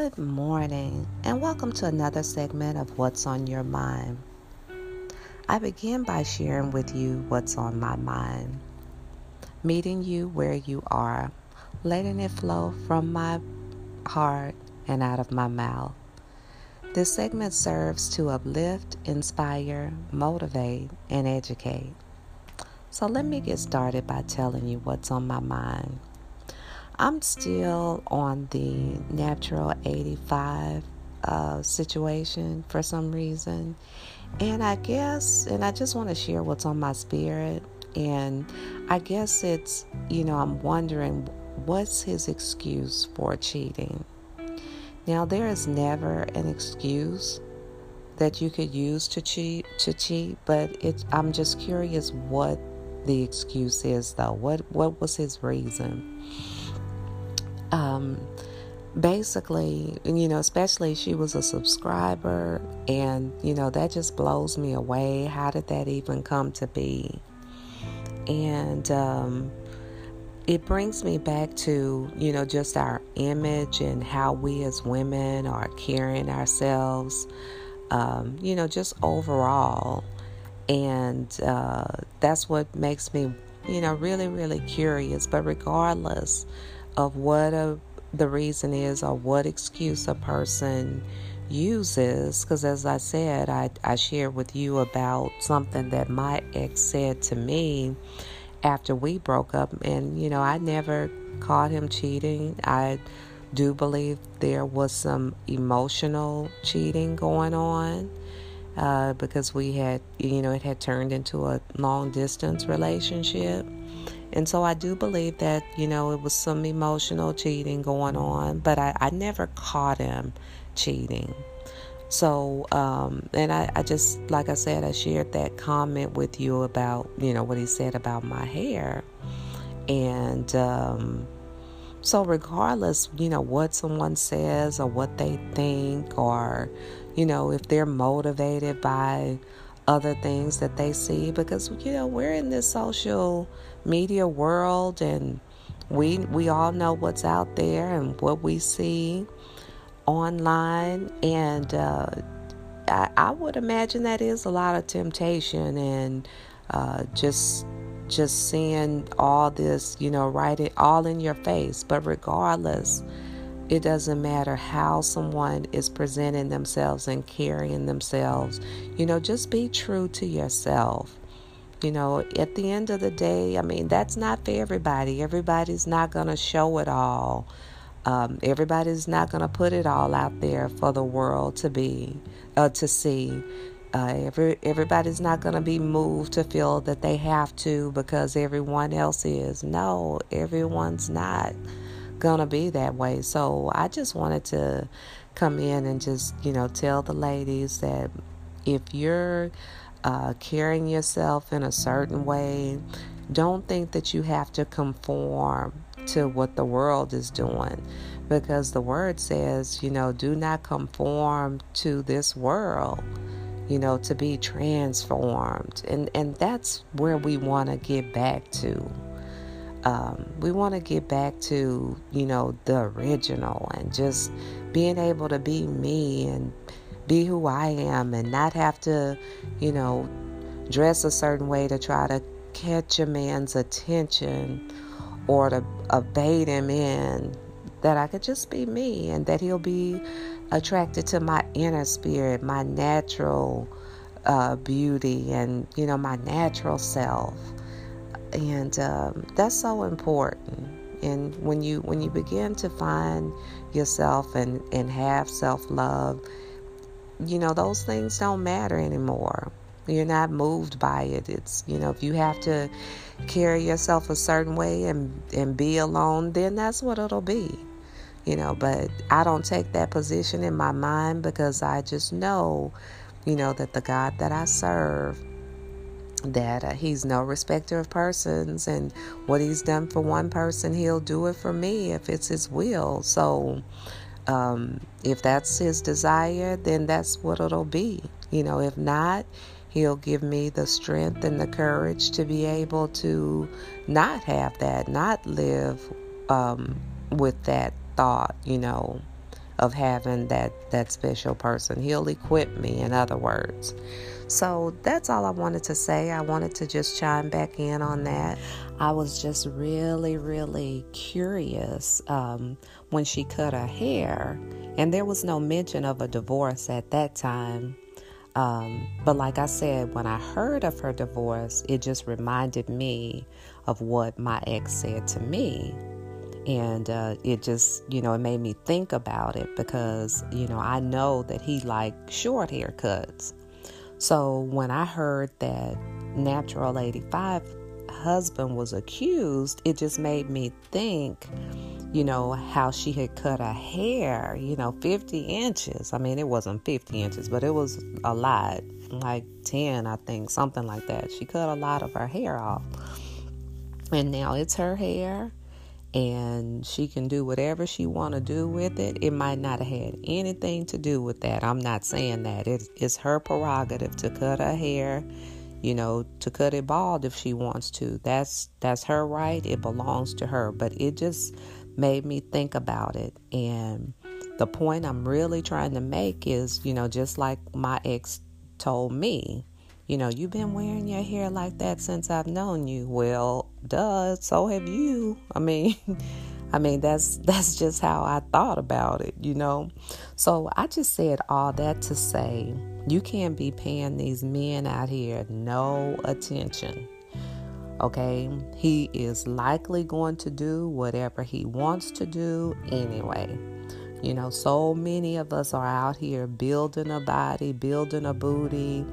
Good morning, and welcome to another segment of What's on Your Mind. I begin by sharing with you what's on my mind, meeting you where you are, letting it flow from my heart and out of my mouth. This segment serves to uplift, inspire, motivate, and educate. So let me get started by telling you what's on my mind. I'm still on the natural 85 uh, situation for some reason. And I guess, and I just want to share what's on my spirit. And I guess it's, you know, I'm wondering what's his excuse for cheating? Now, there is never an excuse that you could use to cheat to cheat but it I'm just curious what the excuse is though what what was his reason um, basically, you know, especially she was a subscriber, and you know, that just blows me away. How did that even come to be? And um, it brings me back to, you know, just our image and how we as women are carrying ourselves, um, you know, just overall. And uh, that's what makes me, you know, really, really curious. But regardless, of what a, the reason is or what excuse a person uses. Because as I said, I, I shared with you about something that my ex said to me after we broke up. And, you know, I never caught him cheating. I do believe there was some emotional cheating going on. Uh, because we had, you know, it had turned into a long distance relationship. And so I do believe that, you know, it was some emotional cheating going on, but I, I never caught him cheating. So, um, and I, I just, like I said, I shared that comment with you about, you know, what he said about my hair. And um, so, regardless, you know, what someone says or what they think, or, you know, if they're motivated by other things that they see, because, you know, we're in this social media world and we we all know what's out there and what we see online. And uh, I, I, would imagine that is a lot of temptation and uh, just just seeing all this you know right it all in your face. But regardless it doesn't matter how someone is presenting themselves and carrying themselves you know just be true to yourself you know, at the end of the day, I mean, that's not for everybody. Everybody's not going to show it all. Um, everybody's not going to put it all out there for the world to be, uh, to see. Uh, every everybody's not going to be moved to feel that they have to because everyone else is. No, everyone's not to be that way. So I just wanted to come in and just you know tell the ladies that if you're uh, carrying yourself in a certain way. Don't think that you have to conform to what the world is doing because the word says, you know, do not conform to this world, you know, to be transformed. And, and that's where we want to get back to. Um, we want to get back to, you know, the original and just being able to be me and be who I am and not have to, you know, dress a certain way to try to catch a man's attention or to bait him in. That I could just be me and that he'll be attracted to my inner spirit, my natural uh, beauty, and, you know, my natural self. And um, that's so important and when you when you begin to find yourself and and have self-love you know, those things don't matter anymore. You're not moved by it. It's, you know, if you have to carry yourself a certain way and, and be alone, then that's what it'll be. You know, but I don't take that position in my mind because I just know, you know, that the God that I serve, that uh, he's no respecter of persons and what he's done for one person he'll do it for me if it's his will so um, if that's his desire, then that's what it'll be. You know, if not, he'll give me the strength and the courage to be able to not have that, not live um, with that thought, you know, of having that that special person. He'll equip me in other words. So that's all I wanted to say. I wanted to just chime back in on that. I was just really, really curious um, when she cut her hair, and there was no mention of a divorce at that time. Um, but like I said, when I heard of her divorce, it just reminded me of what my ex said to me. And uh, it just, you know, it made me think about it because, you know, I know that he liked short haircuts. So when I heard that Natural 85 husband was accused, it just made me think, you know, how she had cut her hair, you know, 50 inches. I mean, it wasn't 50 inches, but it was a lot, like 10, I think, something like that. She cut a lot of her hair off. And now it's her hair and she can do whatever she want to do with it. It might not have had anything to do with that. I'm not saying that. It, it's her prerogative to cut her hair you know to cut it bald if she wants to. That's that's her right. It belongs to her. But it just made me think about it. And the point i'm really trying to make is you know just like my ex told me you know, you've been wearing your hair like that since I've known you. Well, duh, so have you. I mean, I mean that's that's just how I thought about it, you know. So I just said all that to say you can't be paying these men out here no attention. Okay? He is likely going to do whatever he wants to do anyway. You know, so many of us are out here building a body, building a booty,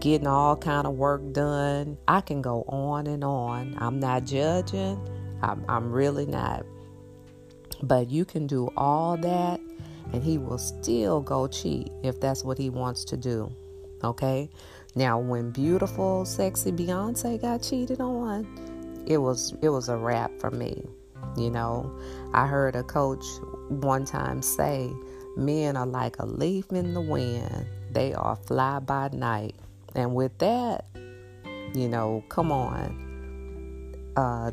getting all kind of work done. I can go on and on. I'm not judging. I'm, I'm really not. But you can do all that and he will still go cheat if that's what he wants to do. Okay? Now when beautiful, sexy Beyonce got cheated on, it was it was a wrap for me. You know, I heard a coach one time say, men are like a leaf in the wind. They are fly by night. And with that, you know, come on. Uh,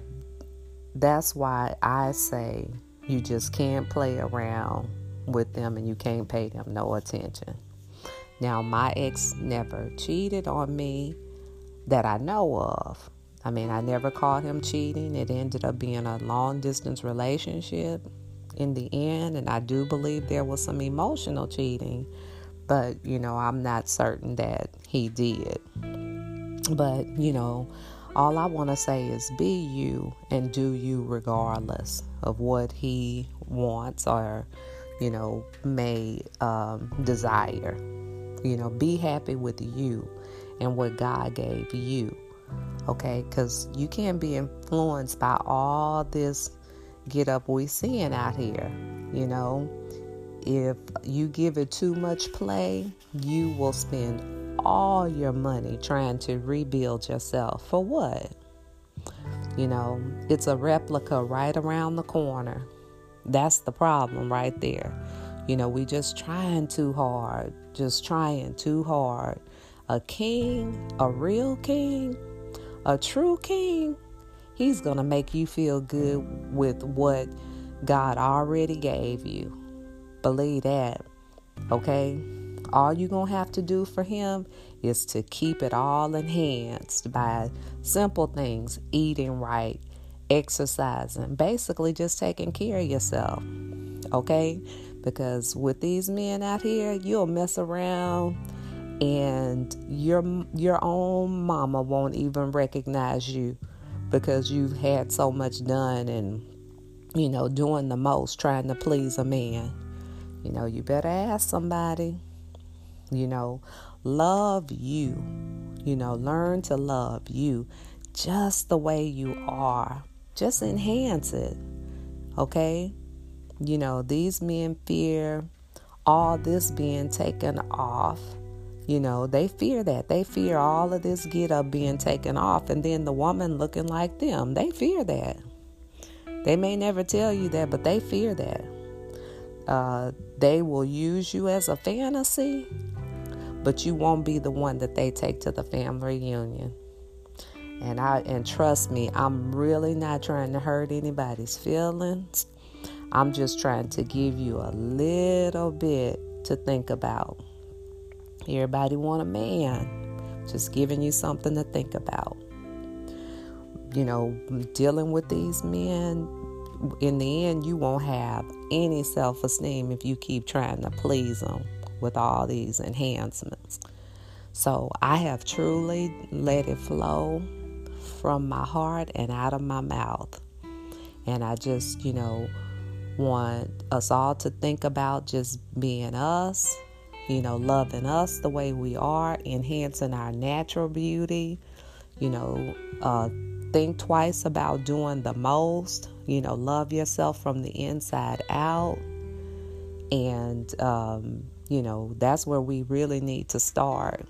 that's why I say you just can't play around with them and you can't pay them no attention. Now, my ex never cheated on me that I know of. I mean, I never caught him cheating. It ended up being a long distance relationship in the end, and I do believe there was some emotional cheating but you know, I'm not certain that he did. But you know, all I want to say is be you and do you regardless of what he wants or you know may um, desire. You know, be happy with you and what God gave you. Okay, because you can't be influenced by all this get up we seeing out here. You know, if you give it too much play, you will spend all your money trying to rebuild yourself. For what? You know, it's a replica right around the corner. That's the problem right there. You know, we just trying too hard, just trying too hard. A king, a real king, a true king, he's going to make you feel good with what God already gave you. Believe that. Okay? All you're going to have to do for him is to keep it all enhanced by simple things eating right, exercising, basically just taking care of yourself. Okay? Because with these men out here, you'll mess around and your your own mama won't even recognize you because you've had so much done and you know doing the most trying to please a man. You know, you better ask somebody. You know, love you. You know, learn to love you just the way you are. Just enhance it. Okay? You know, these men fear all this being taken off. You know, they fear that. They fear all of this get up being taken off and then the woman looking like them. They fear that. They may never tell you that, but they fear that. Uh, they will use you as a fantasy, but you won't be the one that they take to the family reunion. And I and trust me, I'm really not trying to hurt anybody's feelings. I'm just trying to give you a little bit to think about. Everybody want a man. Just giving you something to think about. You know, dealing with these men, in the end, you won't have any self esteem if you keep trying to please them with all these enhancements. So I have truly let it flow from my heart and out of my mouth. And I just, you know, want us all to think about just being us, you know, loving us the way we are, enhancing our natural beauty, you know, uh, think twice about doing the most, you know, love yourself from the inside out. And, um, you know, that's where we really need to start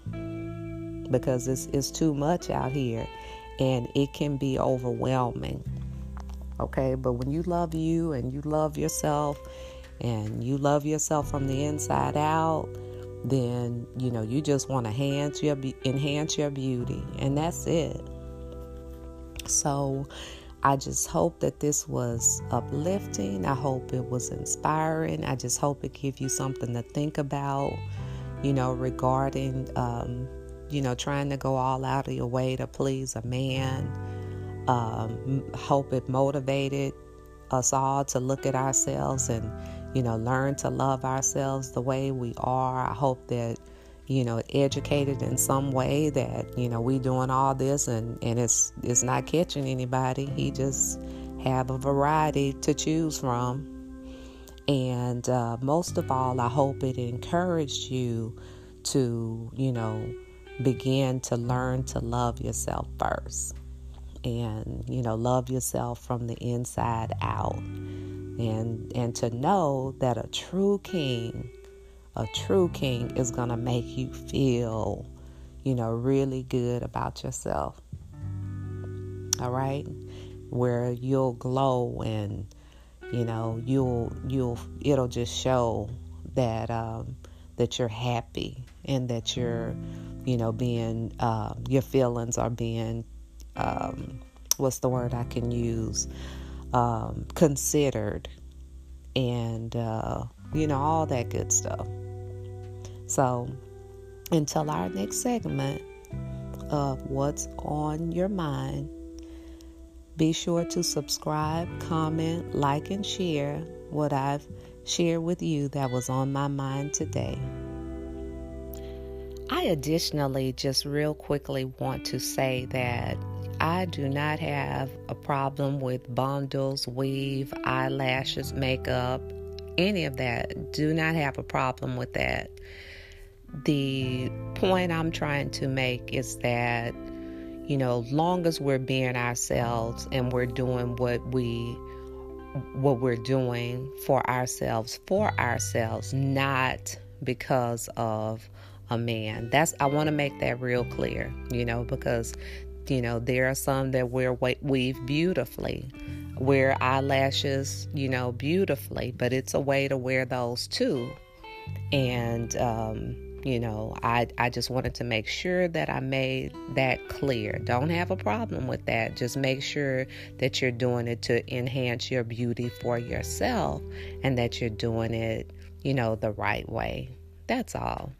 because it's, it's too much out here and it can be overwhelming. Okay, but when you love you and you love yourself and you love yourself from the inside out, then you know you just want to enhance your enhance your beauty, and that's it. So, I just hope that this was uplifting. I hope it was inspiring. I just hope it gave you something to think about, you know, regarding, um, you know, trying to go all out of your way to please a man um, hope it motivated us all to look at ourselves and, you know, learn to love ourselves the way we are. I hope that, you know, educated in some way that, you know, we doing all this and, and it's it's not catching anybody. He just have a variety to choose from. And uh, most of all, I hope it encouraged you to, you know, begin to learn to love yourself first and you know love yourself from the inside out and and to know that a true king a true king is going to make you feel you know really good about yourself all right where you'll glow and you know you'll you'll it'll just show that um that you're happy and that you're you know being uh, your feelings are being um, what's the word I can use? Um, considered, and uh, you know, all that good stuff. So, until our next segment of What's on Your Mind, be sure to subscribe, comment, like, and share what I've shared with you that was on my mind today. I additionally just real quickly want to say that I do not have a problem with bundles, weave, eyelashes, makeup, any of that. Do not have a problem with that. The point I'm trying to make is that, you know, long as we're being ourselves and we're doing what we what we're doing for ourselves for ourselves, not because of a man. That's I want to make that real clear, you know, because you know, there are some that wear weave beautifully, wear eyelashes, you know, beautifully, but it's a way to wear those too. And, um, you know, I, I just wanted to make sure that I made that clear. Don't have a problem with that. Just make sure that you're doing it to enhance your beauty for yourself and that you're doing it, you know, the right way. That's all.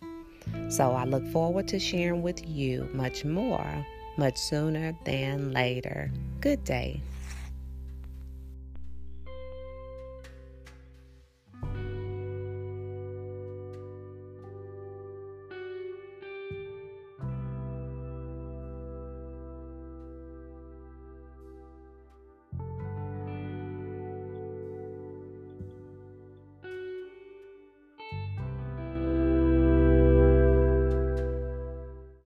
So I look forward to sharing with you much more much sooner than later. Good day.